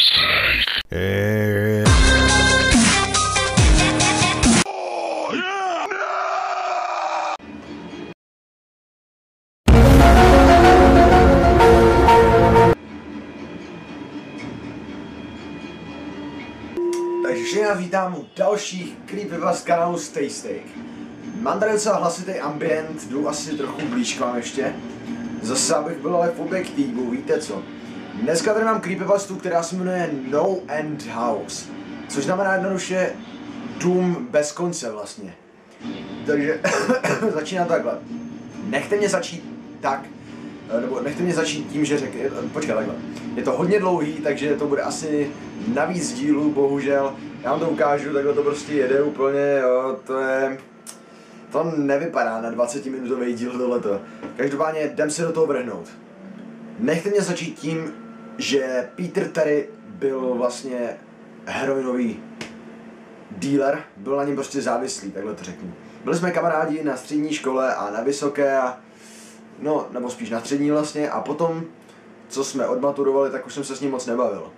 Takže nás vítám u dalších creepypast z kanálu Stay Steak. Mám tady docela hlasitý ambient, jdu asi trochu blíž k vám ještě. Zase abych byl ale v objektivu, víte co? Dneska tady mám creepypastu, která se jmenuje No End House. Což znamená jednoduše dům bez konce vlastně. Takže začíná takhle. Nechte mě začít tak, eh, nebo nechte mě začít tím, že řek... eh, Počkej, takhle. Je to hodně dlouhý, takže to bude asi navíc dílů, bohužel. Já vám to ukážu, takhle to prostě jede úplně, jo, to je... To nevypadá na 20 minutový díl tohleto. Každopádně jdem se do toho vrhnout. Nechte mě začít tím, že Peter tady byl vlastně heroinový dealer, byl na něm prostě závislý, takhle to řeknu. Byli jsme kamarádi na střední škole a na vysoké a no, nebo spíš na střední vlastně a potom, co jsme odmaturovali, tak už jsem se s ním moc nebavil.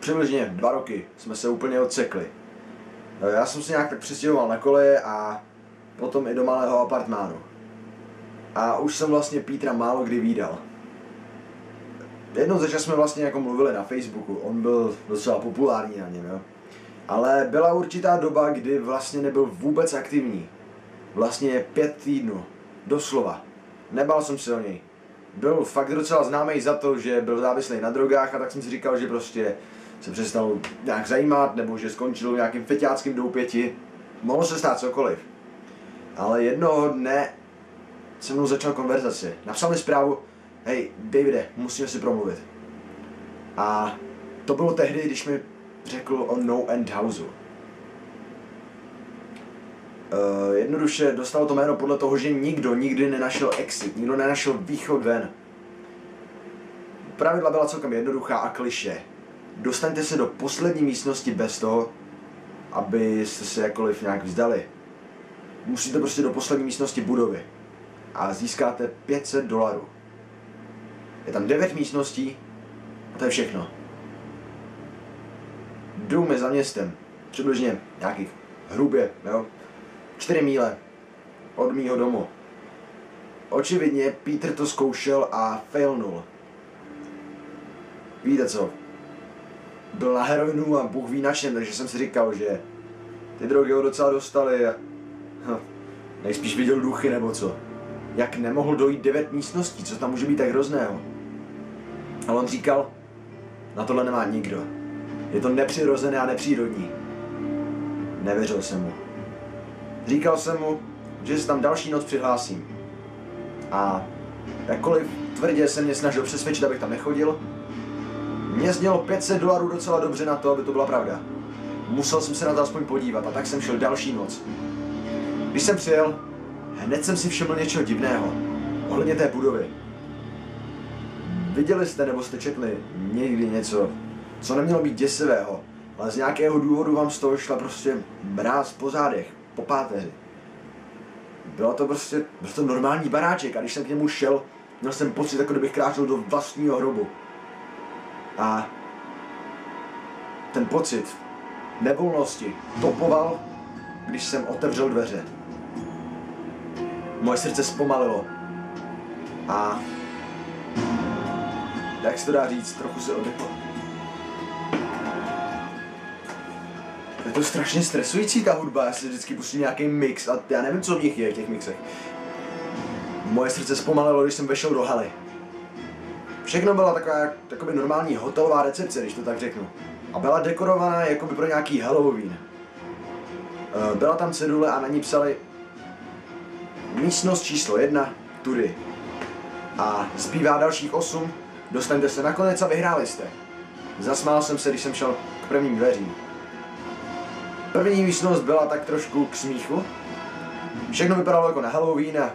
Přibližně dva roky jsme se úplně odsekli. No, Já jsem se nějak tak přestěhoval na koleje a potom i do malého apartmánu. A už jsem vlastně Petra málo kdy výdal. Jednou ze čas jsme vlastně jako mluvili na Facebooku, on byl docela populární na něm, jo. Ale byla určitá doba, kdy vlastně nebyl vůbec aktivní. Vlastně pět týdnů, doslova. Nebal jsem se o něj. Byl fakt docela známý za to, že byl závislý na drogách a tak jsem si říkal, že prostě se přestal nějak zajímat, nebo že skončil v nějakým feťáckým doupěti. Mohlo se stát cokoliv. Ale jednoho dne se mnou začal konverzaci. Napsal mi zprávu, hej, Davide, musíme si promluvit. A to bylo tehdy, když mi řekl o No End Houseu. Uh, jednoduše dostal to jméno podle toho, že nikdo nikdy nenašel exit, nikdo nenašel východ ven. Pravidla byla celkem jednoduchá a kliše. Dostaňte se do poslední místnosti bez toho, abyste se jakkoliv nějak vzdali. Musíte prostě do poslední místnosti budovy a získáte 500 dolarů. Je tam 9 místností a to je všechno. Dům je za městem, přibližně nějakých hrubě, jo, 4 míle od mýho domu. Očividně Peter to zkoušel a failnul. Víte co? Byl na heroinu a Bůh ví na čem, takže jsem si říkal, že ty drogy ho docela dostaly a nejspíš viděl duchy nebo co. Jak nemohl dojít devět místností, co tam může být tak hrozného? Ale on říkal, na tohle nemá nikdo. Je to nepřirozené a nepřírodní. Nevěřil jsem mu. Říkal jsem mu, že se tam další noc přihlásím. A jakkoliv tvrdě se mě snažil přesvědčit, abych tam nechodil, mě znělo 500 dolarů docela dobře na to, aby to byla pravda. Musel jsem se na to aspoň podívat a tak jsem šel další noc. Když jsem přijel, hned jsem si všiml něčeho divného. Ohledně té budovy. Viděli jste nebo jste četli někdy něco, co nemělo být děsivého, ale z nějakého důvodu vám z toho šla prostě mráz po zádech, po páteři. Bylo to prostě, byl to normální baráček a když jsem k němu šel, měl jsem pocit, jako kdybych kráčel do vlastního hrobu. A ten pocit nevolnosti topoval, když jsem otevřel dveře. Moje srdce zpomalilo. A jak se to dá říct, trochu se odeplo. Je to strašně stresující ta hudba, já si vždycky pustím nějaký mix a já nevím, co v nich je, v těch mixech. Moje srdce zpomalilo, když jsem vešel do haly. Všechno byla taková takový normální hotelová recepce, když to tak řeknu. A byla dekorovaná jako by pro nějaký Halloween. Eh, Byla tam cedule a na ní psali místnost číslo jedna, tudy. A zbývá dalších osm, dostaňte se nakonec a vyhráli jste. Zasmál jsem se, když jsem šel k prvním dveřím. První místnost byla tak trošku k smíchu. Všechno vypadalo jako na Halloween a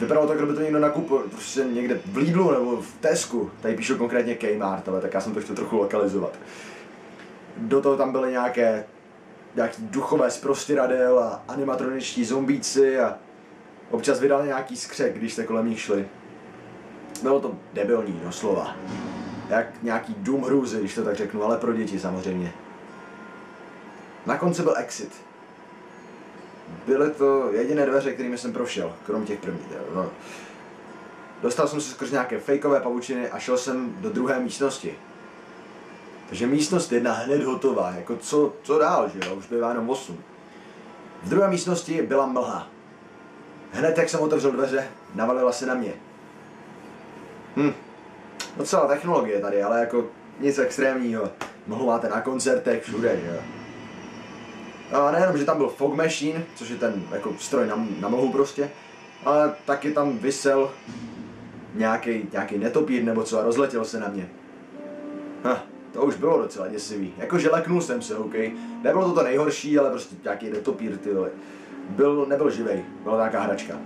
Vypadalo to, jako by to někdo nakoupil prostě někde v Lidlu nebo v Tesku. Tady píšu konkrétně Kmart, ale tak já jsem to chtěl trochu lokalizovat. Do toho tam byly nějaké nějaký duchové z prostěradel a animatroničtí zombíci a občas vydali nějaký skřek, když se kolem nich šli. Bylo to debilní, doslova. Jak nějaký dům hrůzy, když to tak řeknu, ale pro děti samozřejmě. Na konci byl exit. Byly to jediné dveře, kterými jsem prošel, krom těch prvních. No. Dostal jsem se skrz nějaké fejkové pavučiny a šel jsem do druhé místnosti. Takže místnost jedna hned hotová, jako co, co dál, že jo, už bývá jenom 8. V druhé místnosti byla mlha. Hned jak jsem otevřel dveře, navalila se na mě. Hm, docela technologie tady, ale jako nic extrémního. Mlhu máte na koncertech, všude, jo. A nejenom, že tam byl fog machine, což je ten jako stroj na, na mlhu prostě, ale taky tam vysel nějaký, nějaký netopír nebo co a rozletěl se na mě. Ha, to už bylo docela děsivý. Jakože leknul jsem se, OK. Nebylo to to nejhorší, ale prostě nějaký netopír, ty vole. Byl, nebyl živej, byla nějaká hračka.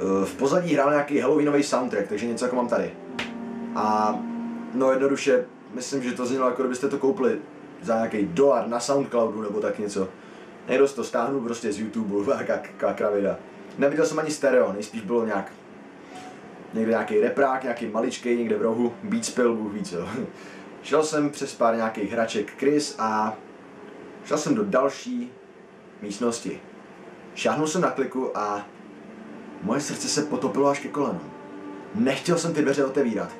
Eh, v pozadí hrál nějaký Halloweenový soundtrack, takže něco jako mám tady. A no jednoduše, myslím, že to znělo jako kdybyste to koupili za nějaký dolar na Soundcloudu nebo tak něco. Někdo to stáhnul prostě z YouTube, jaká kravida. Neviděl jsem ani stereo, nejspíš bylo nějak někde nějaký reprák, nějaký maličkej, někde v rohu, Beats Pill, Bůh ví co. Šel jsem přes pár nějakých hraček Chris a šel jsem do další místnosti. Šáhnul jsem na kliku a moje srdce se potopilo až ke kolenům. Nechtěl jsem ty dveře otevírat.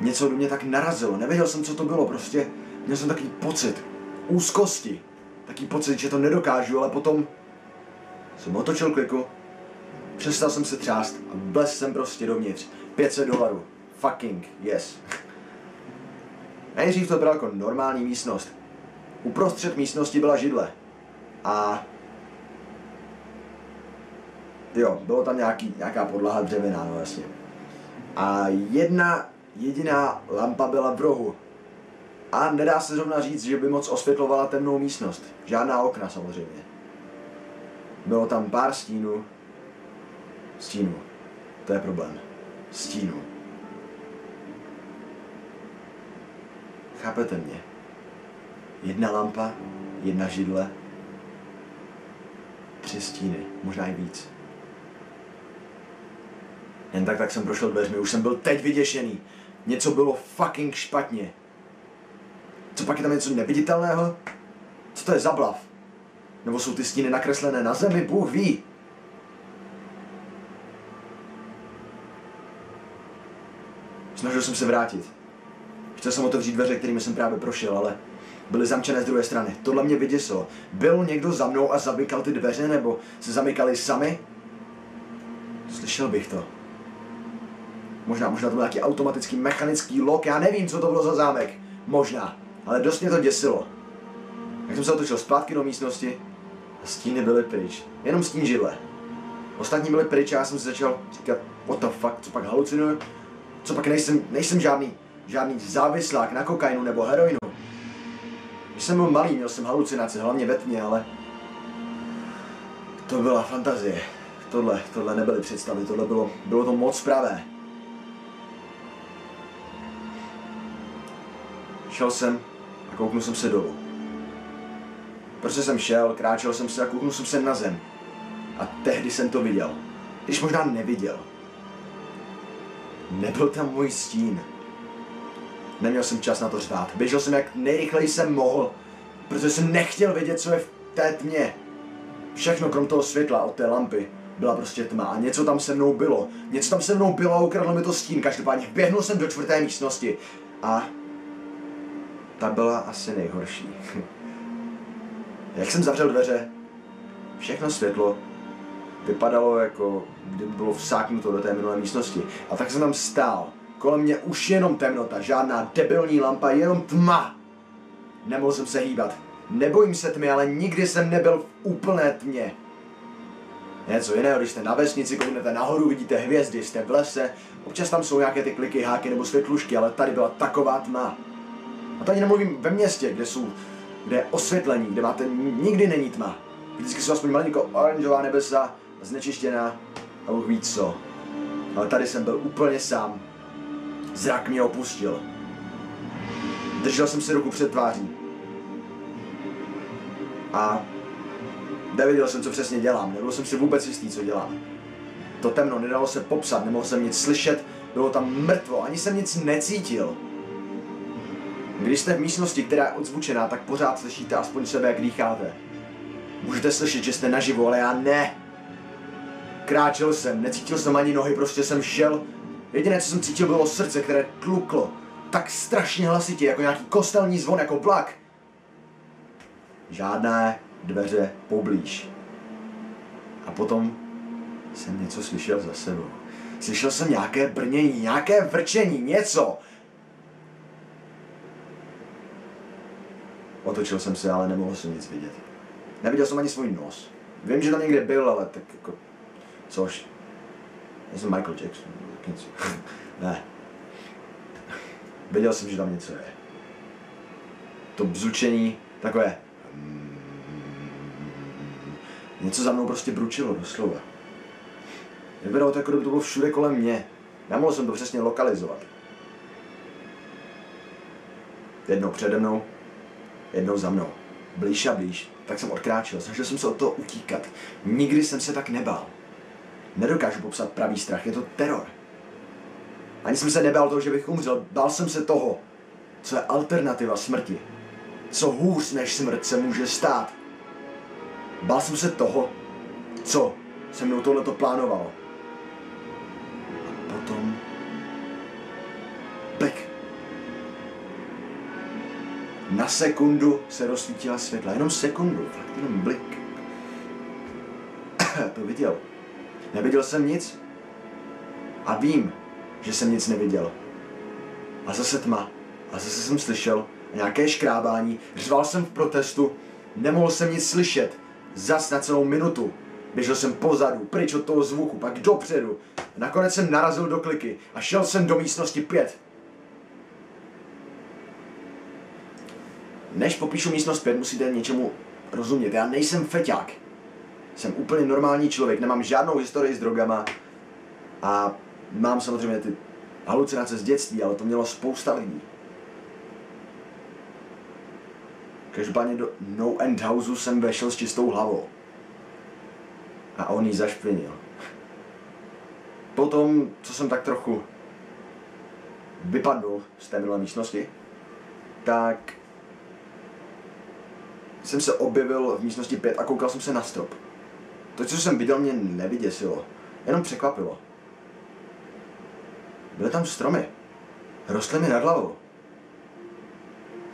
Něco do mě tak narazilo, nevěděl jsem, co to bylo, prostě měl jsem takový pocit úzkosti, taký pocit, že to nedokážu, ale potom jsem otočil kliku Přestal jsem se třást a bles jsem prostě dovnitř. 500 dolarů. Fucking yes. Nejdřív to byla jako normální místnost. Uprostřed místnosti byla židle. A jo, bylo tam nějaký, nějaká podlaha dřevěná, no jasně. A jedna jediná lampa byla v rohu. A nedá se zrovna říct, že by moc osvětlovala temnou místnost. Žádná okna samozřejmě. Bylo tam pár stínů, Stínu. To je problém. Stínu. Chápete mě? Jedna lampa, jedna židle, tři stíny, možná i víc. Jen tak, tak jsem prošel dveřmi, už jsem byl teď vyděšený. Něco bylo fucking špatně. Co pak je tam něco neviditelného? Co to je za blav? Nebo jsou ty stíny nakreslené na zemi? Bůh ví. Snažil jsem se vrátit. Chtěl jsem otevřít dveře, kterými jsem právě prošel, ale byly zamčené z druhé strany. Tohle mě vyděsilo. Byl někdo za mnou a zamykal ty dveře, nebo se zamykali sami? Slyšel bych to. Možná, možná to byl nějaký automatický mechanický lok, já nevím, co to bylo za zámek. Možná, ale dost mě to děsilo. Jak jsem se otočil zpátky do místnosti a stíny byly pryč. Jenom stín židle. Ostatní byly pryč a já jsem si začal říkat, what the fuck, co pak halucinuju? Co pak nejsem, nejsem žádný, žádný závislák na kokainu nebo heroinu. Když jsem byl malý, měl jsem halucinace, hlavně ve tmě, ale to byla fantazie. Tohle, tohle nebyly představy, tohle bylo, bylo to moc pravé. Šel jsem a kouknul jsem se dolů. Prostě jsem šel, kráčel jsem se a kouknul jsem se na zem. A tehdy jsem to viděl. Když možná neviděl. Nebyl tam můj stín. Neměl jsem čas na to řvát. Běžel jsem jak nejrychleji jsem mohl, protože jsem nechtěl vědět, co je v té tmě. Všechno krom toho světla od té lampy byla prostě tma a něco tam se mnou bylo. Něco tam se mnou bylo a ukradlo mi to stín. Každopádně běhnul jsem do čtvrté místnosti a ta byla asi nejhorší. Jak jsem zavřel dveře, všechno světlo vypadalo jako kdyby bylo vsáknuto do té minulé místnosti. A tak jsem tam stál. Kolem mě už jenom temnota, žádná debilní lampa, jenom tma. Nemohl jsem se hýbat. Nebojím se tmy, ale nikdy jsem nebyl v úplné tmě. Něco jiného, když jste na vesnici, kouknete nahoru, vidíte hvězdy, jste v lese, občas tam jsou nějaké ty kliky, háky nebo světlušky, ale tady byla taková tma. A tady nemluvím ve městě, kde jsou, kde je osvětlení, kde máte, nikdy není tma. Vždycky jsou aspoň malinko oranžová nebesa, znečištěná a Bůh ví co. Ale tady jsem byl úplně sám. Zrak mě opustil. Držel jsem si ruku před tváří. A nevěděl jsem, co přesně dělám. Nebyl jsem si vůbec jistý, co dělám. To temno nedalo se popsat, nemohl jsem nic slyšet, Bylo tam mrtvo, ani jsem nic necítil. Když jste v místnosti, která je odzvučená, tak pořád slyšíte aspoň sebe, jak dýcháte. Můžete slyšet, že jste naživu, ale já ne. Kráčel jsem, necítil jsem ani nohy, prostě jsem šel. Jediné, co jsem cítil, bylo srdce, které tluklo. Tak strašně hlasitě, jako nějaký kostelní zvon, jako vlak. Žádné dveře poblíž. A potom jsem něco slyšel za sebou. Slyšel jsem nějaké brnění, nějaké vrčení, něco. Otočil jsem se, ale nemohl jsem nic vidět. Neviděl jsem ani svůj nos. Vím, že tam někde byl, ale tak jako... Což? Já jsem Michael Jackson. Něco. ne. Věděl jsem, že tam něco je. To bzučení, takové... Něco za mnou prostě bručilo, doslova. Vypadalo to, jako kdyby to bylo všude kolem mě. Nemohl jsem to přesně lokalizovat. Jednou přede mnou, jednou za mnou. Blíž a blíž. Tak jsem odkráčel, snažil jsem se od toho utíkat. Nikdy jsem se tak nebál. Nedokážu popsat pravý strach, je to teror. Ani jsem se nebál toho, že bych umřel, bál jsem se toho, co je alternativa smrti. Co hůř než smrt se může stát. Bál jsem se toho, co se mnou tohleto plánovalo. Sekundu se rozsvítila světla. Jenom sekundu, fakt jenom blik. to viděl. Neviděl jsem nic. A vím, že jsem nic neviděl. A zase tma. A zase jsem slyšel nějaké škrábání. Řval jsem v protestu. Nemohl jsem nic slyšet. Zas na celou minutu. Běžel jsem pozadu, pryč od toho zvuku, pak dopředu. Nakonec jsem narazil do kliky a šel jsem do místnosti pět. Než popíšu místnost pět, musíte něčemu rozumět. Já nejsem feťák. Jsem úplně normální člověk, nemám žádnou historii s drogama a mám samozřejmě ty halucinace z dětství, ale to mělo spousta lidí. Každopádně do No End Houseu jsem vešel s čistou hlavou. A on ji zašpinil. Potom, co jsem tak trochu vypadl z té minulé místnosti, tak jsem se objevil v místnosti 5 a koukal jsem se na strop. To, co jsem viděl, mě nevyděsilo, jenom překvapilo. Byly tam stromy. Rostly mi nad hlavou.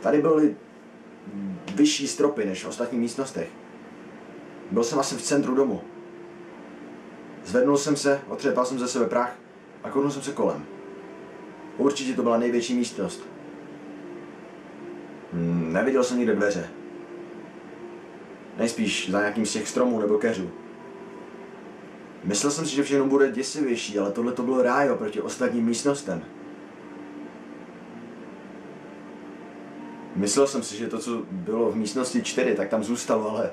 Tady byly vyšší stropy než v ostatních místnostech. Byl jsem asi v centru domu. Zvednul jsem se, otřepal jsem ze sebe prach a kouknul jsem se kolem. Určitě to byla největší místnost. Hmm, neviděl jsem nikde dveře. Nejspíš za nějakým z těch stromů nebo keřů. Myslel jsem si, že všechno bude děsivější, ale tohle to bylo ráj oproti ostatním místnostem. Myslel jsem si, že to, co bylo v místnosti 4, tak tam zůstalo, ale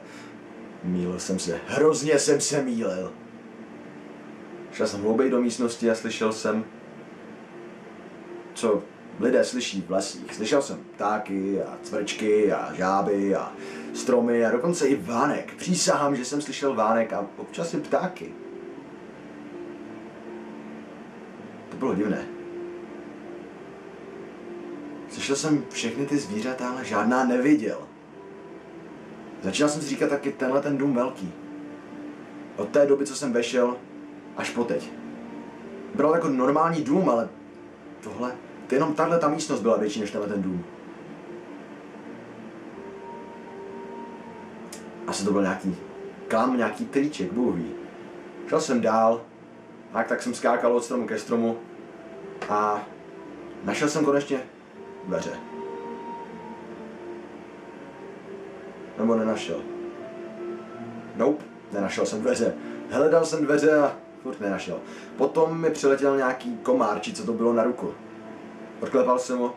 mýlil jsem se. Hrozně jsem se mýlil. Šel jsem hlouběji do místnosti a slyšel jsem, co lidé slyší v lesích. Slyšel jsem ptáky a cvrčky a žáby a stromy a dokonce i vánek. Přísahám, že jsem slyšel vánek a občas i ptáky. To bylo divné. Slyšel jsem všechny ty zvířata, ale žádná neviděl. Začal jsem si říkat taky tenhle ten dům velký. Od té doby, co jsem vešel, až po teď. Byl jako normální dům, ale tohle, to jenom tahle ta místnost byla větší než tenhle ten dům. Asi to byl nějaký klam, nějaký triček, Bůh ví. Šel jsem dál, a tak jsem skákal od stromu ke stromu a našel jsem konečně dveře. Nebo nenašel. Nope, nenašel jsem dveře. Hledal jsem dveře a furt nenašel. Potom mi přiletěl nějaký komár, či co to bylo na ruku. Odklepal jsem ho,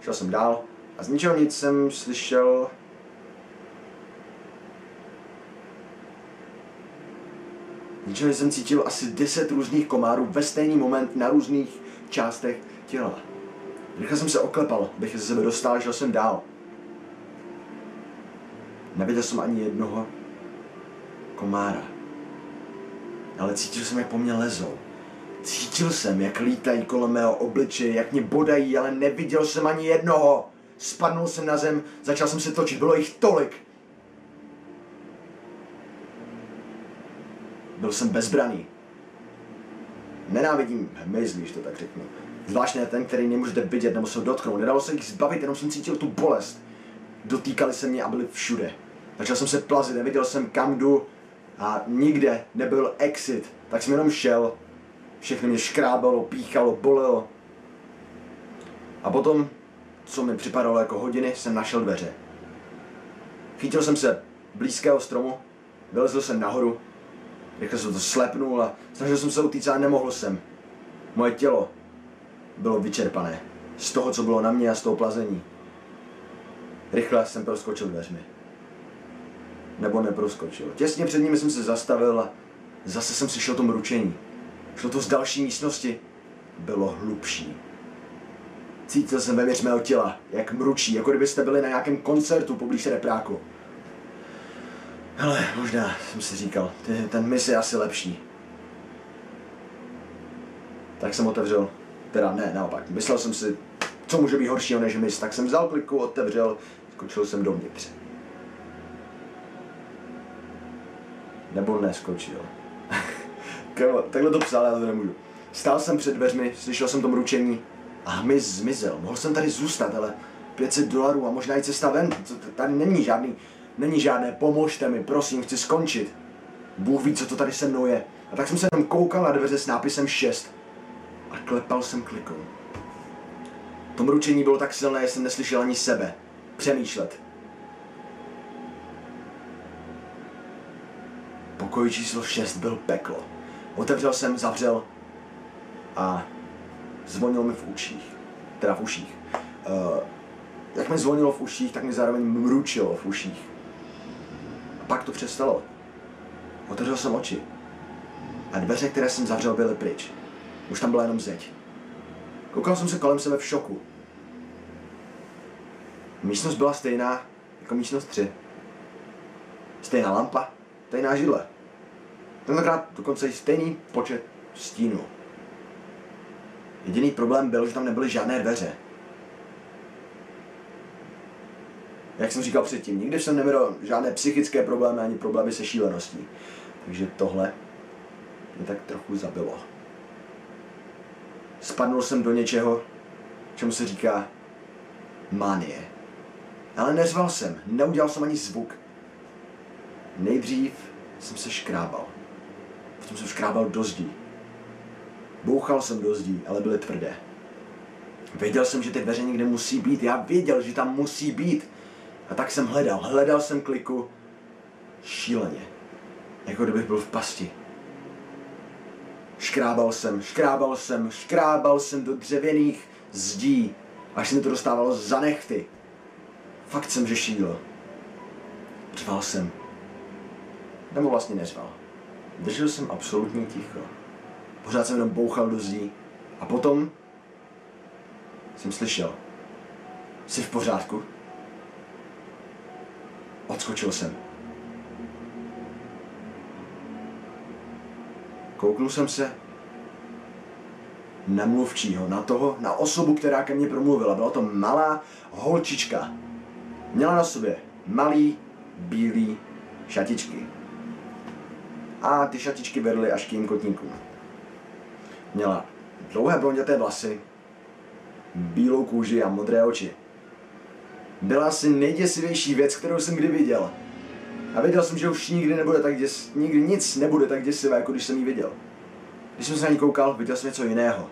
šel jsem dál a z ničeho nic jsem slyšel Ničeho jsem cítil asi 10 různých komárů ve stejný moment na různých částech těla. Rychle jsem se oklepal, bych ze sebe dostal, šel jsem dál. Neviděl jsem ani jednoho komára. Ale cítil jsem, jak po mně lezou. Cítil jsem, jak lítají kolem mého obličeje, jak mě bodají, ale neviděl jsem ani jednoho. Spadnul jsem na zem, začal jsem se točit, bylo jich tolik. Byl jsem bezbraný. Nenávidím hmyz, když to tak řeknu. Zvláště ten, který nemůžete vidět nebo se dotknout. Nedalo se jich zbavit, jenom jsem cítil tu bolest. Dotýkali se mě a byli všude. Začal jsem se plazit, neviděl jsem kam jdu a nikde nebyl exit. Tak jsem jenom šel. Všechno mě škrábalo, píchalo, bolelo. A potom, co mi připadalo jako hodiny, jsem našel dveře. Chytil jsem se blízkého stromu, vylezl jsem nahoru, rychle jsem to slepnul a snažil jsem se utíct, ale nemohl jsem. Moje tělo bylo vyčerpané. Z toho, co bylo na mě a z toho plazení. Rychle jsem proskočil dveřmi. Nebo neproskočil. Těsně před nimi jsem se zastavil a zase jsem slyšel to mručení. Šlo to z další místnosti. Bylo hlubší. Cítil jsem vevnitř mého těla, jak mručí, jako kdybyste byli na nějakém koncertu poblíž repráku. Ale možná jsem si říkal, ty, ten mis je asi lepší. Tak jsem otevřel, teda ne, naopak, myslel jsem si, co může být horšího než mis, tak jsem vzal kliku, otevřel, skočil jsem dovnitř. Nebo neskočil. Kamo, takhle to psal, já to nemůžu. Stál jsem před dveřmi, slyšel jsem to mručení a hmyz zmizel. Mohl jsem tady zůstat, ale 500 dolarů a možná i cesta ven. Tady není žádný, není žádné, pomožte mi, prosím, chci skončit. Bůh ví, co to tady se mnou je. A tak jsem se tam koukal na dveře s nápisem 6 a klepal jsem klikou. To mručení bylo tak silné, že jsem neslyšel ani sebe. Přemýšlet. Pokoj číslo 6 byl peklo. Otevřel jsem, zavřel a zvonil mi v uších. Teda v uších. Uh, jak mi zvonilo v uších, tak mi zároveň mručilo v uších. Pak to přestalo. Otevřel jsem oči. A dveře, které jsem zavřel, byly pryč. Už tam byla jenom zeď. Koukal jsem se kolem sebe v šoku. Místnost byla stejná jako místnost 3. Stejná lampa, stejná židle. Tentokrát dokonce i stejný počet stínů. Jediný problém byl, že tam nebyly žádné dveře. Jak jsem říkal předtím, nikdy jsem neměl žádné psychické problémy ani problémy se šíleností. Takže tohle mě tak trochu zabilo. Spadnul jsem do něčeho, čemu se říká manie. Ale neřval jsem, neudělal jsem ani zvuk. Nejdřív jsem se škrábal. Potom jsem škrábal do zdí. Bouchal jsem do zdí, ale byly tvrdé. Věděl jsem, že ty dveře někde musí být. Já věděl, že tam musí být. A tak jsem hledal. Hledal jsem kliku šíleně. Jako kdybych byl v pasti. Škrábal jsem, škrábal jsem, škrábal jsem do dřevěných zdí, až se mi to dostávalo za nechty. Fakt jsem řešil. Řval jsem. Nebo vlastně neřval. Držel jsem absolutně ticho. Pořád jsem jenom bouchal do zdí. A potom jsem slyšel. Jsi v pořádku? Odskočil jsem. Kouknul jsem se na mluvčího, na toho, na osobu, která ke mně promluvila. Byla to malá holčička. Měla na sobě malý, bílý šatičky. A ty šatičky vedly až k jím kotníkům. Měla dlouhé blonděté vlasy, bílou kůži a modré oči. Byla asi nejděsivější věc, kterou jsem kdy viděl. A věděl jsem, že už nikdy nebude tak děs... nikdy nic nebude tak děsivé, jako když jsem ji viděl. Když jsem se na ní koukal, viděl jsem něco jiného.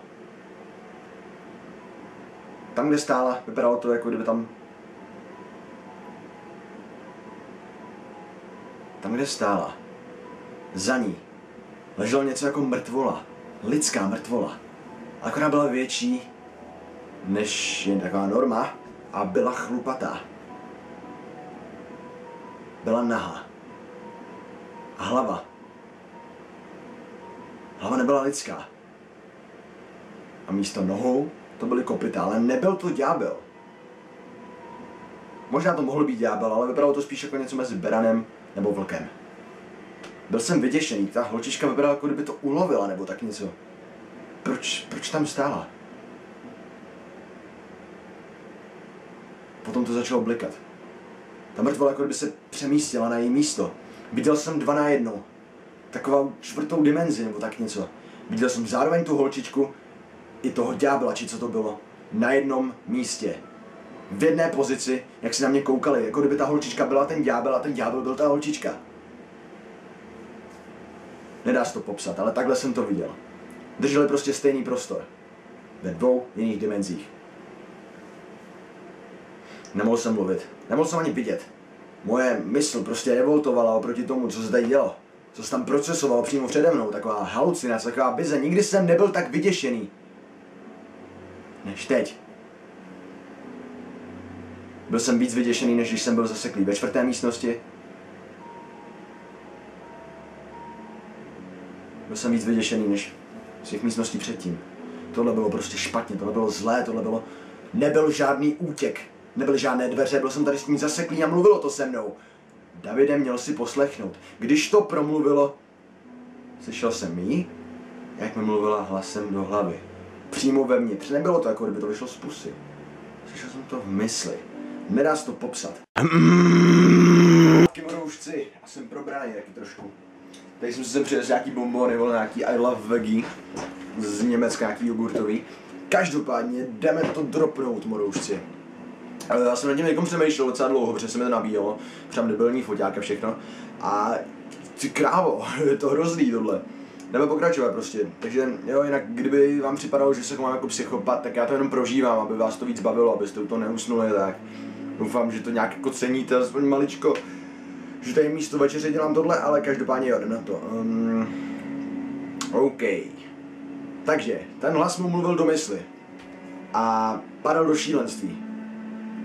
Tam, kde stála, vypadalo to, jako kdyby tam... Tam, kde stála, za ní, leželo něco jako mrtvola. Lidská mrtvola. Akorát byla větší, než jen taková norma a byla chlupatá byla nahá. A hlava. Hlava nebyla lidská. A místo nohou to byly kopyta, ale nebyl to ďábel. Možná to mohl být ďábel, ale vypadalo to spíš jako něco mezi beranem nebo vlkem. Byl jsem vyděšený, ta holčička vypadala, jako kdyby to ulovila nebo tak něco. proč, proč tam stála? Potom to začalo blikat. Ta mrtvola jako kdyby se přemístila na její místo. Viděl jsem dva na. Taková čtvrtou dimenzi nebo tak něco. Viděl jsem zároveň tu holčičku i toho ďábla, či co to bylo. Na jednom místě. V jedné pozici, jak si na mě koukali, jako kdyby ta holčička byla ten ďábel a ten ďábel byl ta holčička. Nedá se to popsat, ale takhle jsem to viděl. Drželi prostě stejný prostor. Ve dvou jiných dimenzích. Nemohl jsem mluvit. Nemohl jsem ani vidět. Moje mysl prostě revoltovala oproti tomu, co se tady dělo. Co se tam procesovalo přímo přede mnou. Taková halucinace, taková bize. Nikdy jsem nebyl tak vyděšený. Než teď. Byl jsem víc vyděšený, než když jsem byl zaseklý ve čtvrté místnosti. Byl jsem víc vyděšený, než z těch místností předtím. Tohle bylo prostě špatně, tohle bylo zlé, tohle bylo... Nebyl žádný útěk, nebyly žádné dveře, byl jsem tady s tím zaseklý a mluvilo to se mnou. Davide měl si poslechnout. Když to promluvilo, slyšel jsem jí, jak mi mluvila hlasem do hlavy. Přímo vevnitř. Nebylo to, jako kdyby to vyšlo z pusy. Slyšel jsem to v mysli. Nedá se to popsat. Taky moroušci. A jsem probraný taky trošku. Tady jsem si sem přivez nějaký bombony, vole, nějaký I love veggie z Německa, nějaký jogurtový. Každopádně jdeme to dropnout, moroušci. Já jsem nad tím někom přemýšlel docela dlouho, protože se mi to nabíjelo, třeba debilní foťák a všechno. A ty krávo, je to hrozný tohle. Jdeme pokračovat prostě. Takže jo, jinak kdyby vám připadalo, že se chovám jako psychopat, tak já to jenom prožívám, aby vás to víc bavilo, abyste u toho neusnuli, tak doufám, že to nějak jako ceníte, aspoň maličko, že tady místo večeře dělám tohle, ale každopádně jo, na to. Um, OK. Takže, ten hlas mu mluvil do mysli. A padal do šílenství.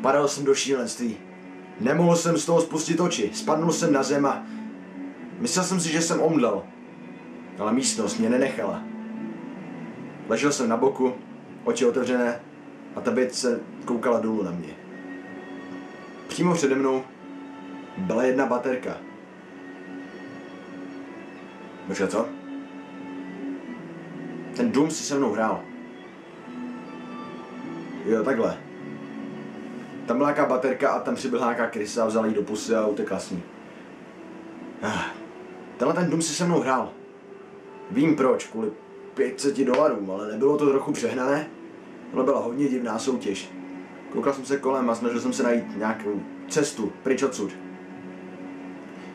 Padal jsem do šílenství. Nemohl jsem z toho spustit oči. Spadnul jsem na zem a myslel jsem si, že jsem omdlel. Ale místnost mě nenechala. Ležel jsem na boku, oči otevřené a ta věc se koukala dolů na mě. Přímo přede mnou byla jedna baterka. Počkej, co? Ten dům si se mnou hrál. Jo, takhle. Tam byla nějaká baterka a tam přibyla nějaká krysa, vzala jí do pusy a utekla s ní. Ah, tenhle ten dům si se mnou hrál. Vím proč, kvůli 500 dolarům, ale nebylo to trochu přehnané? Tohle byla hodně divná soutěž. Koukal jsem se kolem a snažil jsem se najít nějakou cestu pryč odsud.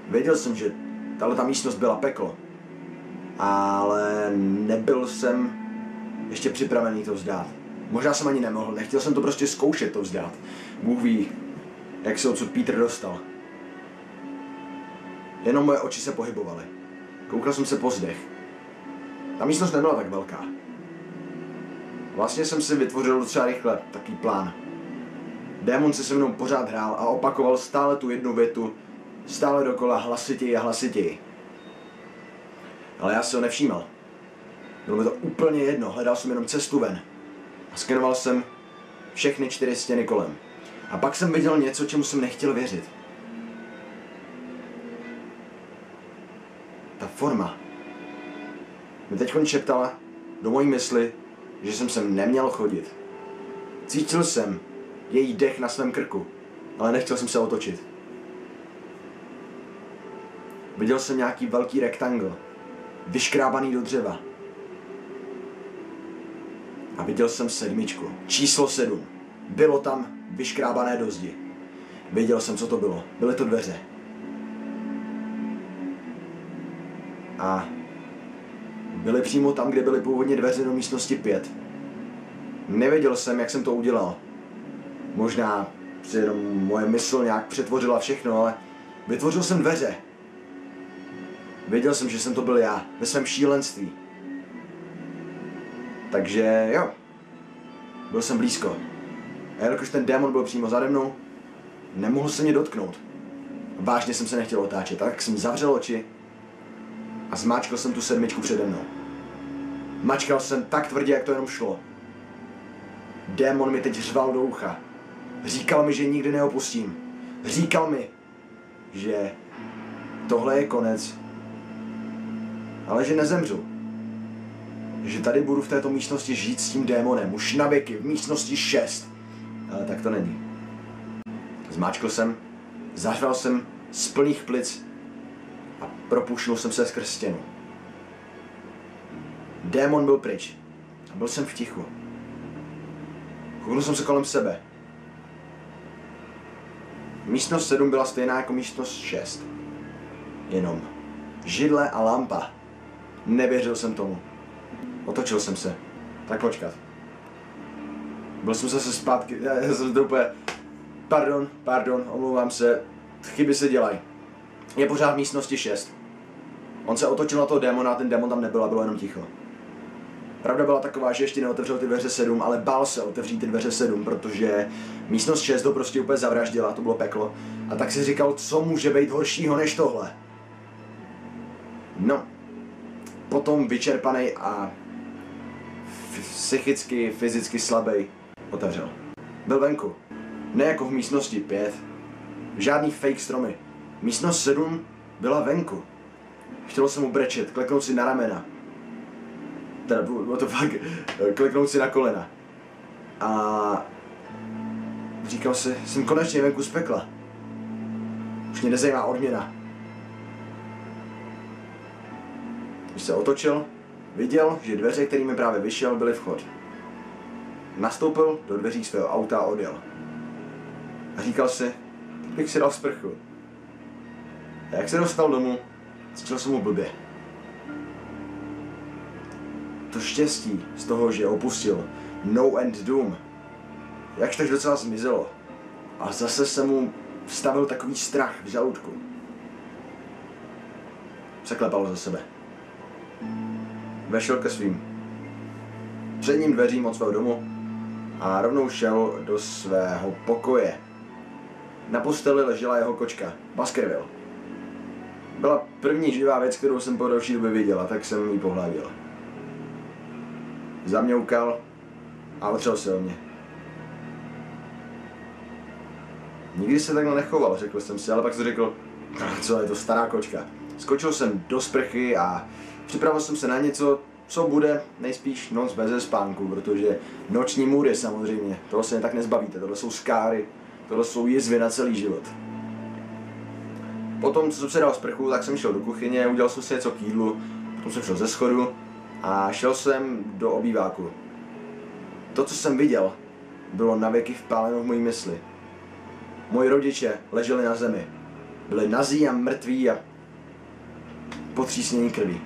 Věděl jsem, že tahle ta místnost byla peklo, ale nebyl jsem ještě připravený to vzdát. Možná jsem ani nemohl, nechtěl jsem to prostě zkoušet to vzdát. Bůh ví, jak se odsud Peter dostal. Jenom moje oči se pohybovaly. Koukal jsem se po zdech. Ta místnost nebyla tak velká. Vlastně jsem si vytvořil docela rychle taký plán. Démon se se mnou pořád hrál a opakoval stále tu jednu větu, stále dokola hlasitěji a hlasitěji. Ale já si ho nevšímal. Bylo mi to úplně jedno, hledal jsem jenom cestu ven. A skenoval jsem všechny čtyři stěny kolem. A pak jsem viděl něco, čemu jsem nechtěl věřit. Ta forma mi teď šeptala do mojí mysli, že jsem sem neměl chodit. Cítil jsem její dech na svém krku, ale nechtěl jsem se otočit. Viděl jsem nějaký velký rektangl, vyškrábaný do dřeva. A viděl jsem sedmičku, číslo sedm. Bylo tam vyškrábané do zdi. Věděl jsem, co to bylo. Byly to dveře. A byly přímo tam, kde byly původně dveře do místnosti 5. Nevěděl jsem, jak jsem to udělal. Možná si jenom moje mysl nějak přetvořila všechno, ale vytvořil jsem dveře. Věděl jsem, že jsem to byl já, ve svém šílenství. Takže jo, byl jsem blízko. A jelikož ten démon byl přímo zade mnou, nemohl se mě dotknout. Vážně jsem se nechtěl otáčet, tak jsem zavřel oči a zmáčkal jsem tu sedmičku přede mnou. Mačkal jsem tak tvrdě, jak to jenom šlo. Démon mi teď řval do ucha. Říkal mi, že nikdy neopustím. Říkal mi, že tohle je konec, ale že nezemřu. Že tady budu v této místnosti žít s tím démonem, už na věky, v místnosti 6. Ale tak to není. Zmáčkl jsem, zařval jsem z plných plic a propušnul jsem se skrz stěnu. Démon byl pryč a byl jsem v tichu. Kouknul jsem se kolem sebe. Místnost 7 byla stejná jako místnost 6. Jenom židle a lampa. Nevěřil jsem tomu. Otočil jsem se. Tak počkat. Byl jsem zase zpátky, já jsem to úplně... Pardon, pardon, omlouvám se. Chyby se dělají. Je pořád v místnosti 6. On se otočil na toho démona a ten démon tam nebyl a bylo jenom ticho. Pravda byla taková, že ještě neotevřel ty dveře 7, ale bál se otevřít ty dveře 7, protože místnost 6 to prostě úplně zavraždila, to bylo peklo. A tak si říkal, co může být horšího než tohle. No, potom vyčerpaný a psychicky, fyzicky slabý otevřel. Byl venku. Ne jako v místnosti 5. Žádný fake stromy. Místnost 7 byla venku. Chtělo se mu brečet, kleknout si na ramena. Teda bylo to fakt, kleknout si na kolena. A říkal si, jsem konečně venku z pekla. Už mě nezajímá odměna. Když se otočil, viděl, že dveře, kterými právě vyšel, byly vchod. Nastoupil do dveří svého auta a odjel. A říkal si, bych si dal sprchu. A jak se dostal domů, cítil jsem mu blbě. To štěstí z toho, že opustil No End Doom, jakž tak docela zmizelo. A zase se mu vstavil takový strach v žaludku. Překlepal za sebe. Vešel ke svým předním dveřím od svého domu a rovnou šel do svého pokoje. Na posteli ležela jeho kočka, Baskerville. Byla první živá věc, kterou jsem po další době viděla, tak jsem ji pohladil. Zaměukal a otřel se o mě. Nikdy se takhle nechoval, řekl jsem si, ale pak jsem řekl, co je to stará kočka. Skočil jsem do sprchy a připravil jsem se na něco, co bude nejspíš noc bez spánku, protože noční můry samozřejmě, toho se tak nezbavíte, tohle jsou skáry, tohle jsou jizvy na celý život. Potom, co jsem se dal sprchu, tak jsem šel do kuchyně, udělal jsem si něco k jídlu, potom jsem šel ze schodu a šel jsem do obýváku. To, co jsem viděl, bylo navěky vpáleno v mojí mysli. Moji rodiče leželi na zemi. Byli nazí a mrtví a potřísnění krví.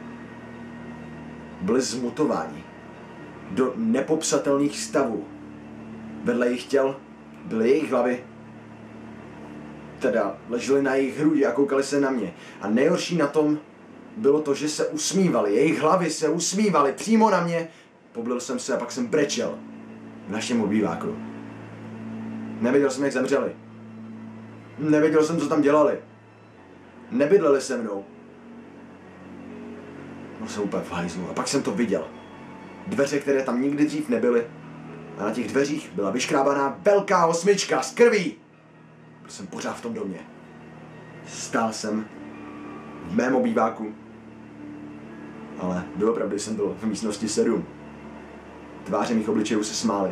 Byli zmutováni do nepopsatelných stavů. Vedle jejich těl byly jejich hlavy, teda leželi na jejich hrudi a koukali se na mě. A nejhorší na tom bylo to, že se usmívali, jejich hlavy se usmívali přímo na mě. Poblil jsem se a pak jsem brečel v našem obýváku. Nevěděl jsem, jak zemřeli. Nevěděl jsem, co tam dělali. Nebydleli se mnou. Byl jsem úplně v hajzlu. A pak jsem to viděl. Dveře, které tam nikdy dřív nebyly. A na těch dveřích byla vyškrábaná velká osmička z krví. Byl jsem pořád v tom domě. Stál jsem v mém obýváku. Ale doopravdy jsem byl v místnosti 7. Tváře mých obličejů se smály.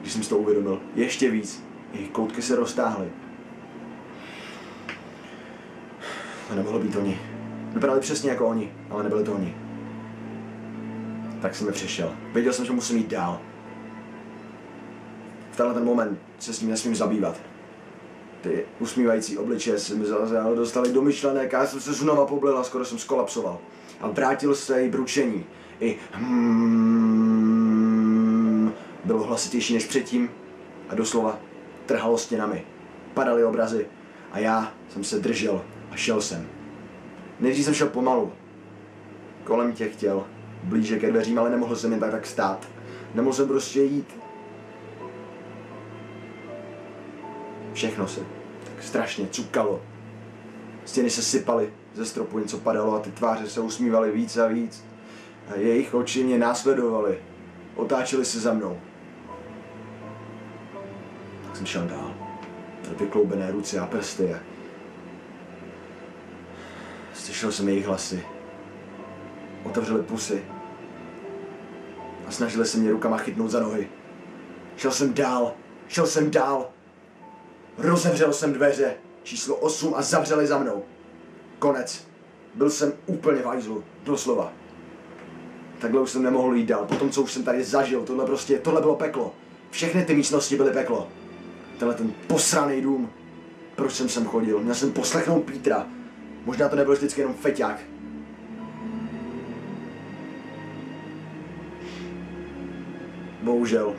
Když jsem si to uvědomil, ještě víc. Jejich koutky se roztáhly. To nemohlo být oni. Vypadali přesně jako oni, ale nebyli to oni. Tak jsem mi přišel. Věděl jsem, že musím jít dál. V tenhle ten moment se s ním nesmím zabývat. Ty usmívající obličeje se mi zase dostali do myšlenek a já jsem se znova poblil a skoro jsem skolapsoval. A vrátil se i bručení. I hmm, bylo hlasitější než předtím a doslova trhalo stěnami. Padaly obrazy a já jsem se držel a šel jsem. Nejdřív jsem šel pomalu. Kolem těch těl, blíže ke dveřím, ale nemohl jsem jen tak, tak stát. Nemohl jsem prostě jít. Všechno se tak strašně cukalo. Stěny se sypaly, ze stropu něco padalo a ty tváře se usmívaly víc a víc. A jejich oči mě následovaly. Otáčely se za mnou. Tak jsem šel dál. Vykloubené ruce a prsty slyšel jsem jejich hlasy. Otevřeli pusy. a snažili se mě rukama chytnout za nohy. Šel jsem dál, šel jsem dál. Rozevřel jsem dveře, číslo 8 a zavřeli za mnou. Konec. Byl jsem úplně v hajzlu, doslova. Takhle už jsem nemohl jít dál. Potom, co už jsem tady zažil, tohle prostě, tohle bylo peklo. Všechny ty místnosti byly peklo. Tenhle ten posraný dům. Proč jsem sem chodil? Měl jsem poslechnout Pítra. Možná to nebyl vždycky jenom feťák. Bohužel.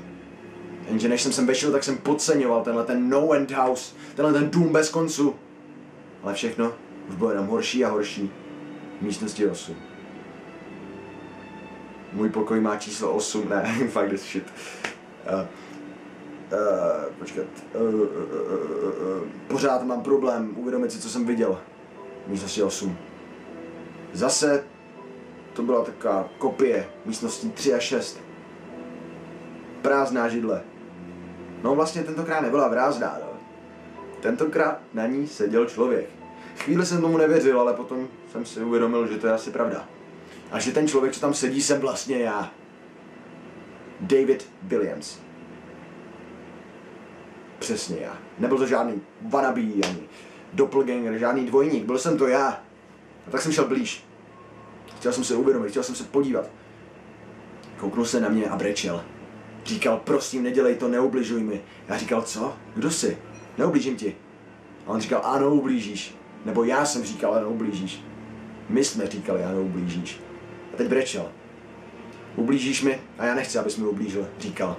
Jenže než jsem sem vešel, tak jsem podceňoval tenhle ten no end house, tenhle ten dům bez koncu. Ale všechno už bylo jenom horší a horší. V místnosti 8. Můj pokoj má číslo 8, ne, fakt this shit. Uh, uh, počkat. Uh, uh, uh, uh, uh, pořád mám problém uvědomit si, co jsem viděl. Místnosti 8. Zase to byla taková kopie místností 3 a 6. Prázdná židle. No vlastně tentokrát nebyla prázdná, no. Tentokrát na ní seděl člověk. Chvíli jsem tomu nevěřil, ale potom jsem si uvědomil, že to je asi pravda. A že ten člověk, co tam sedí, jsem vlastně já. David Williams. Přesně já. Nebyl to žádný wannabe, ani doppelganger, žádný dvojník. Byl jsem to já. A tak jsem šel blíž. Chtěl jsem se uvědomit, chtěl jsem se podívat. Kouknul se na mě a brečel. Říkal, prosím, nedělej to, neubližuj mi. Já říkal, co? Kdo jsi? Neublížím ti. A on říkal, ano, ublížíš. Nebo já jsem říkal, ano, ublížíš. My jsme říkali, ano, ublížíš. A teď brečel. Ublížíš mi a já nechci, abys mi ublížil, říkal.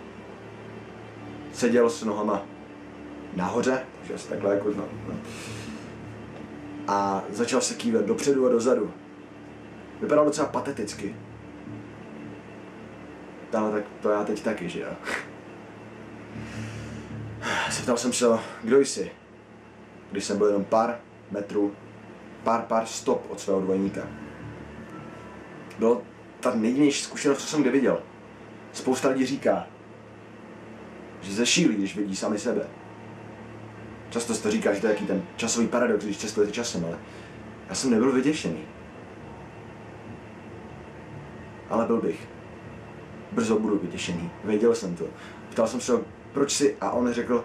Seděl s nohama nahoře, takže se takhle jako no, no. A začal se kývat dopředu a dozadu. Vypadal docela pateticky. Ale tak to já teď taky, že jo. Zeptal jsem se, kdo jsi? Když jsem byl jenom pár metrů, pár, pár stop od svého dvojníka. Bylo ta nejdivnější zkušenost, co jsem kdy viděl. Spousta lidí říká, že ze šílí, když vidí sami sebe. Často se to říká, že to je jaký ten časový paradox, když cestujete časem, ale já jsem nebyl vyděšený. Ale byl bych. Brzo budu vyděšený. Věděl jsem to. Ptal jsem se, proč si, a on řekl,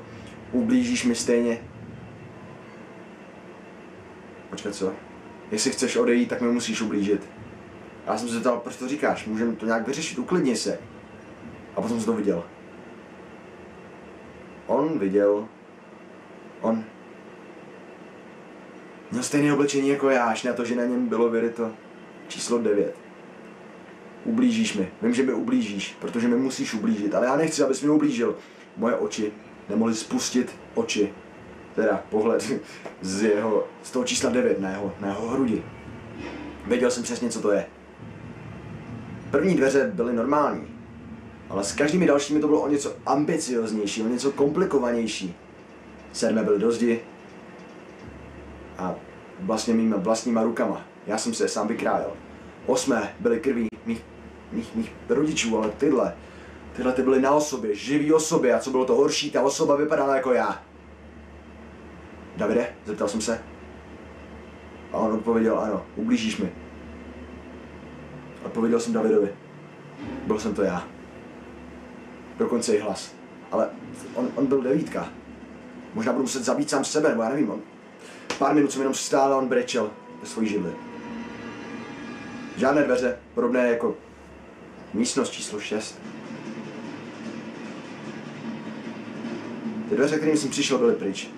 ublížíš mi stejně. Počkat, co? Jestli chceš odejít, tak mi musíš ublížit. Já jsem se zeptal, proč to říkáš, můžeme to nějak vyřešit, uklidni se. A potom jsem to viděl. On viděl, on měl stejné oblečení jako já, až na to, že na něm bylo vyryto číslo 9. Ublížíš mi, vím, že mi ublížíš, protože mi musíš ublížit, ale já nechci, abys mi ublížil. Moje oči nemohly spustit oči, teda pohled z, jeho, z toho čísla 9 na jeho, na jeho hrudi. Věděl jsem přesně, co to je. První dveře byly normální, ale s každými dalšími to bylo o něco ambicioznější, o něco komplikovanější. Sedmé byly do zdi a vlastně mýma vlastníma rukama. Já jsem se sám vykrájel. Osmé byly krví mých, mých, mých rodičů, ale tyhle, tyhle ty byly na osobě, živý osobě a co bylo to horší, ta osoba vypadala jako já. Davide, zeptal jsem se. A on odpověděl, ano, ublížíš mi. Odpověděl jsem Davidovi. Byl jsem to já. Dokonce i hlas. Ale on, on byl devítka. Možná budu muset zabít sám sebe, nebo já nevím. On, pár minut jsem jenom stál a on brečel ve svojí židli. Žádné dveře, podobné jako místnost číslo 6. Ty dveře, kterým jsem přišel, byly pryč.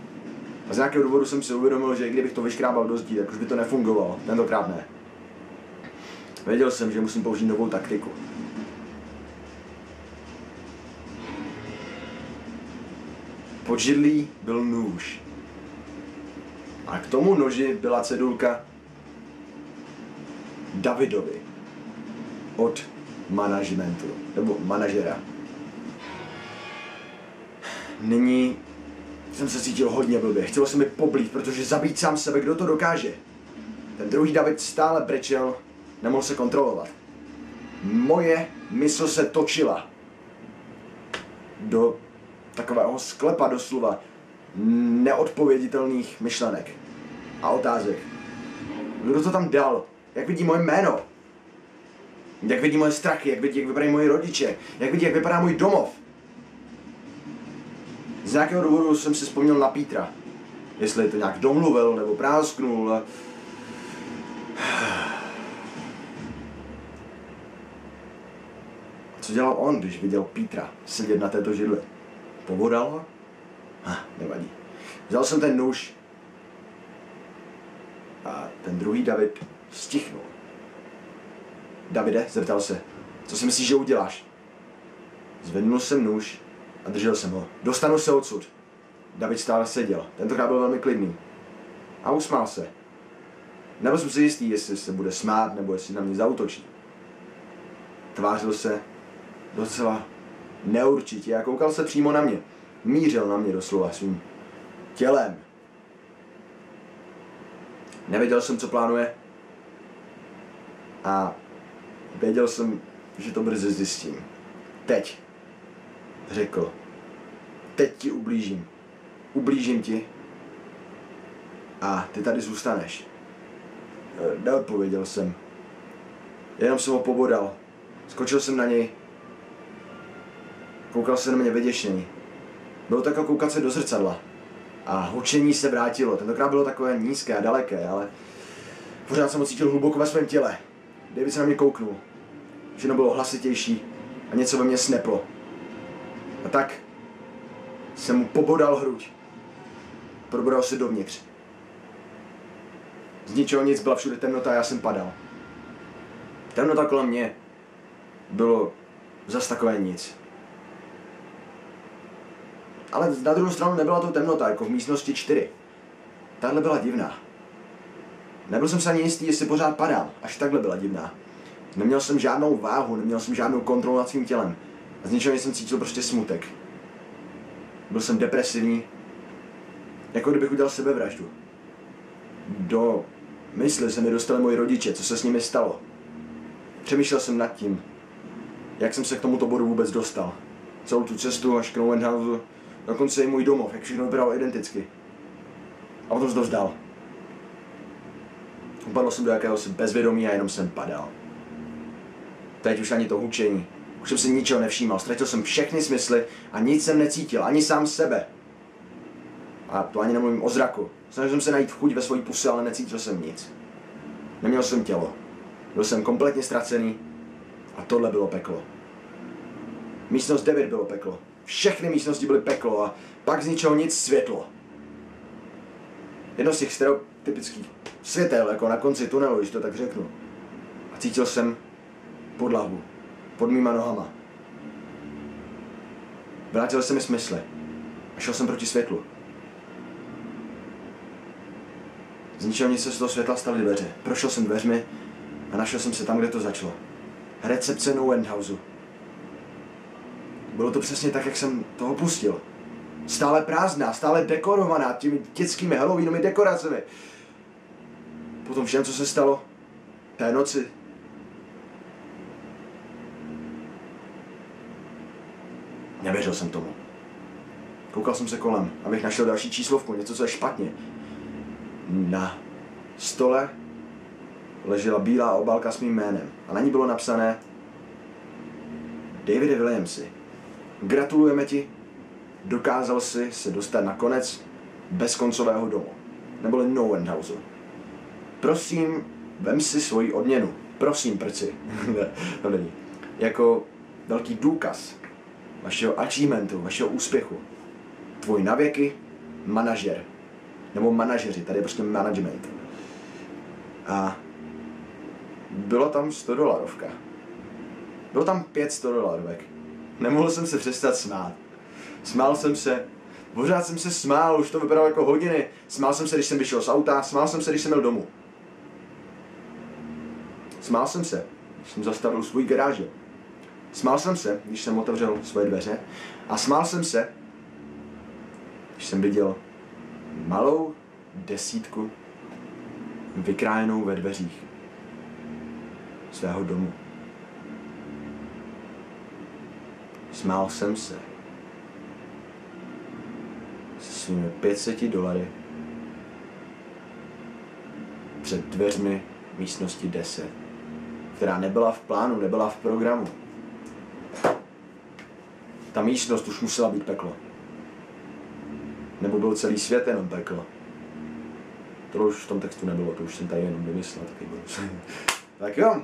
A z nějakého důvodu jsem si uvědomil, že kdybych to vyškrábal do zdí, tak už by to nefungovalo. Tentokrát ne. Věděl jsem, že musím použít novou taktiku. Pod židlí byl nůž. A k tomu noži byla cedulka Davidovi od managementu, nebo manažera. Nyní jsem se cítil hodně blbě. Chtělo se mi poblít, protože zabít sám sebe, kdo to dokáže? Ten druhý David stále brečel, nemohl se kontrolovat. Moje mysl se točila do takového sklepa doslova neodpověditelných myšlenek a otázek. Kdo to tam dal? Jak vidí moje jméno? Jak vidí moje strachy, jak vidí, jak vypadají moji rodiče, jak vidí, jak vypadá můj domov. Z nějakého důvodu jsem si vzpomněl na Pítra. Jestli to nějak domluvil nebo prásknul. Co dělal on, když viděl Pítra sedět na této židli? Pobodal ho? Ha, nevadí. Vzal jsem ten nůž a ten druhý David stichnul. Davide, zeptal se, co si myslíš, že uděláš? Zvednul jsem nůž a držel jsem ho. Dostanu se odsud. David stále seděl. Tentokrát byl velmi klidný. A usmál se. Nebyl jsem si jistý, jestli se bude smát, nebo jestli na mě zautočí. Tvářil se docela neurčitě a koukal se přímo na mě. Mířil na mě doslova svým tělem. Nevěděl jsem, co plánuje. A věděl jsem, že to brzy zjistím. Teď. Řekl. Teď ti ublížím. Ublížím ti. A ty tady zůstaneš. E, neodpověděl jsem. Jenom jsem ho pobodal. Skočil jsem na něj. Koukal se na mě vyděšený. Bylo to jako koukat se do zrcadla. A hučení se vrátilo. Tentokrát bylo takové nízké a daleké, ale pořád jsem ho cítil hluboko ve svém těle. David se na mě kouknul. Všechno bylo hlasitější a něco ve mně sneplo. A tak jsem mu pobodal hruď. Probodal se dovnitř. Z ničeho nic, byla všude temnota a já jsem padal. Temnota kolem mě bylo zas takové nic. Ale na druhou stranu nebyla to temnota, jako v místnosti 4. Tahle byla divná. Nebyl jsem se ani jistý, jestli pořád padal, až takhle byla divná. Neměl jsem žádnou váhu, neměl jsem žádnou kontrolu nad svým tělem. A z ničeho jsem cítil prostě smutek. Byl jsem depresivní, jako kdybych udělal sebevraždu. Do mysli se mi dostali moji rodiče, co se s nimi stalo. Přemýšlel jsem nad tím, jak jsem se k tomuto bodu vůbec dostal. Celou tu cestu až k Nowenhausu, dokonce i můj domov, jak všechno vypadalo identicky. A potom se to vzdal. Upadl jsem do jakéhosi bezvědomí a jenom jsem padal. Teď už ani to hučení. Už jsem si ničeho nevšímal, ztratil jsem všechny smysly a nic jsem necítil, ani sám sebe. A to ani nemluvím o zraku. Snažil jsem se najít chuť ve svojí puse, ale necítil jsem nic. Neměl jsem tělo. Byl jsem kompletně ztracený a tohle bylo peklo. Místnost 9 bylo peklo. Všechny místnosti byly peklo a pak z ničeho nic světlo. Jedno z těch stereotypických světel, jako na konci tunelu, když to tak řeknu. A cítil jsem podlahu pod mýma nohama. Vrátil se mi smysly a šel jsem proti světlu. Z ničeho nic se z toho světla staly dveře. Prošel jsem dveřmi a našel jsem se tam, kde to začalo. Recepce No Endhouseu. Bylo to přesně tak, jak jsem to opustil. Stále prázdná, stále dekorovaná těmi dětskými Halloweenovými dekoracemi. Potom všem, co se stalo té noci, Nevěřil jsem tomu. Koukal jsem se kolem, abych našel další číslovku, něco, co je špatně. Na stole ležela bílá obálka s mým jménem a na ní bylo napsané Davide Williamsi, gratulujeme ti, dokázal si se dostat na konec bezkoncového domu, neboli No Endhauser. Prosím, vem si svoji odměnu. Prosím, prci. to není. Jako velký důkaz vašeho achievementu, vašeho úspěchu. Tvůj navěky manažer. Nebo manažeři, tady je prostě management. A bylo tam 100 dolarovka. Bylo tam 500 dolarovek. Nemohl jsem se přestat smát. Smál jsem se, pořád jsem se smál, už to vypadalo jako hodiny. Smál jsem se, když jsem vyšel z auta, smál jsem se, když jsem měl domů. Smál jsem se, když jsem zastavil svůj garáže. Smál jsem se, když jsem otevřel svoje dveře a smál jsem se, když jsem viděl malou desítku vykrájenou ve dveřích svého domu. Smál jsem se se svými 500 dolary před dveřmi místnosti 10 která nebyla v plánu, nebyla v programu. Ta místnost už musela být peklo. Nebo byl celý svět jenom peklo. To už v tom textu nebylo, to už jsem tady jenom vymyslel. Taky byl. tak jo,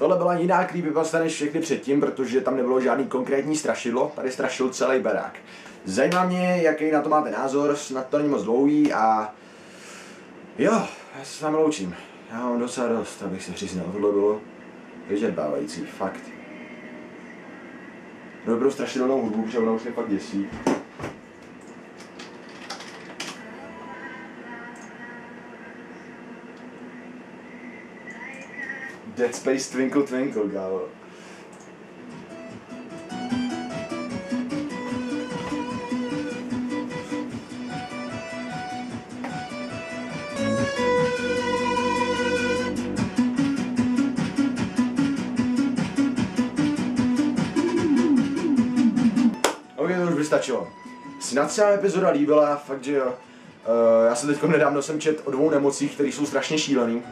tohle byla jiná creepypasta než všechny předtím, protože tam nebylo žádný konkrétní strašidlo, tady strašil celý barák. Zajímá mě, jaký na to máte názor, snad to není moc dlouhý a jo, já se s vámi loučím. Já mám docela dost, abych se přiznal, tohle bylo vyžerbávající, fakt. Dobrou strašidelnou hudbu, protože ona už mě fakt děsí. Dead Space Twinkle Twinkle, kámo. Stačilo. Snad se vám epizoda líbila, fakt že jo. Uh, já se teď nedávno jsem čet o dvou nemocích, které jsou strašně šílený.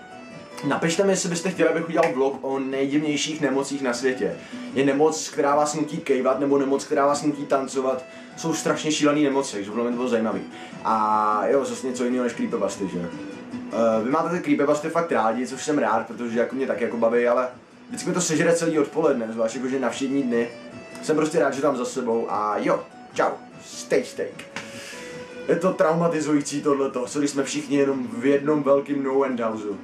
Napište mi, jestli byste chtěli, abych udělal vlog o nejdivnějších nemocích na světě. Je nemoc, která vás nutí kejvat, nebo nemoc, která vás nutí tancovat. Jsou strašně šílené nemoci, takže bylo to bylo zajímavý. A jo, zase něco jiného než creepypasty, že? Uh, vy máte ty creepypasty fakt rádi, což jsem rád, protože jako mě tak jako baví, ale vždycky mi to sežere celý odpoledne, zvlášť jakože na všední dny. Jsem prostě rád, že tam za sebou a jo, čau, stay steak. Je to traumatizující tohleto, co když jsme všichni jenom v jednom velkým no end houseu.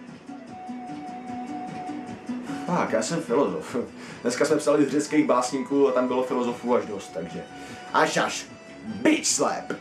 Tak, já jsem filozof. Dneska jsme psali z řeckých básníků a tam bylo filozofů až dost, takže až až. Bitch slap!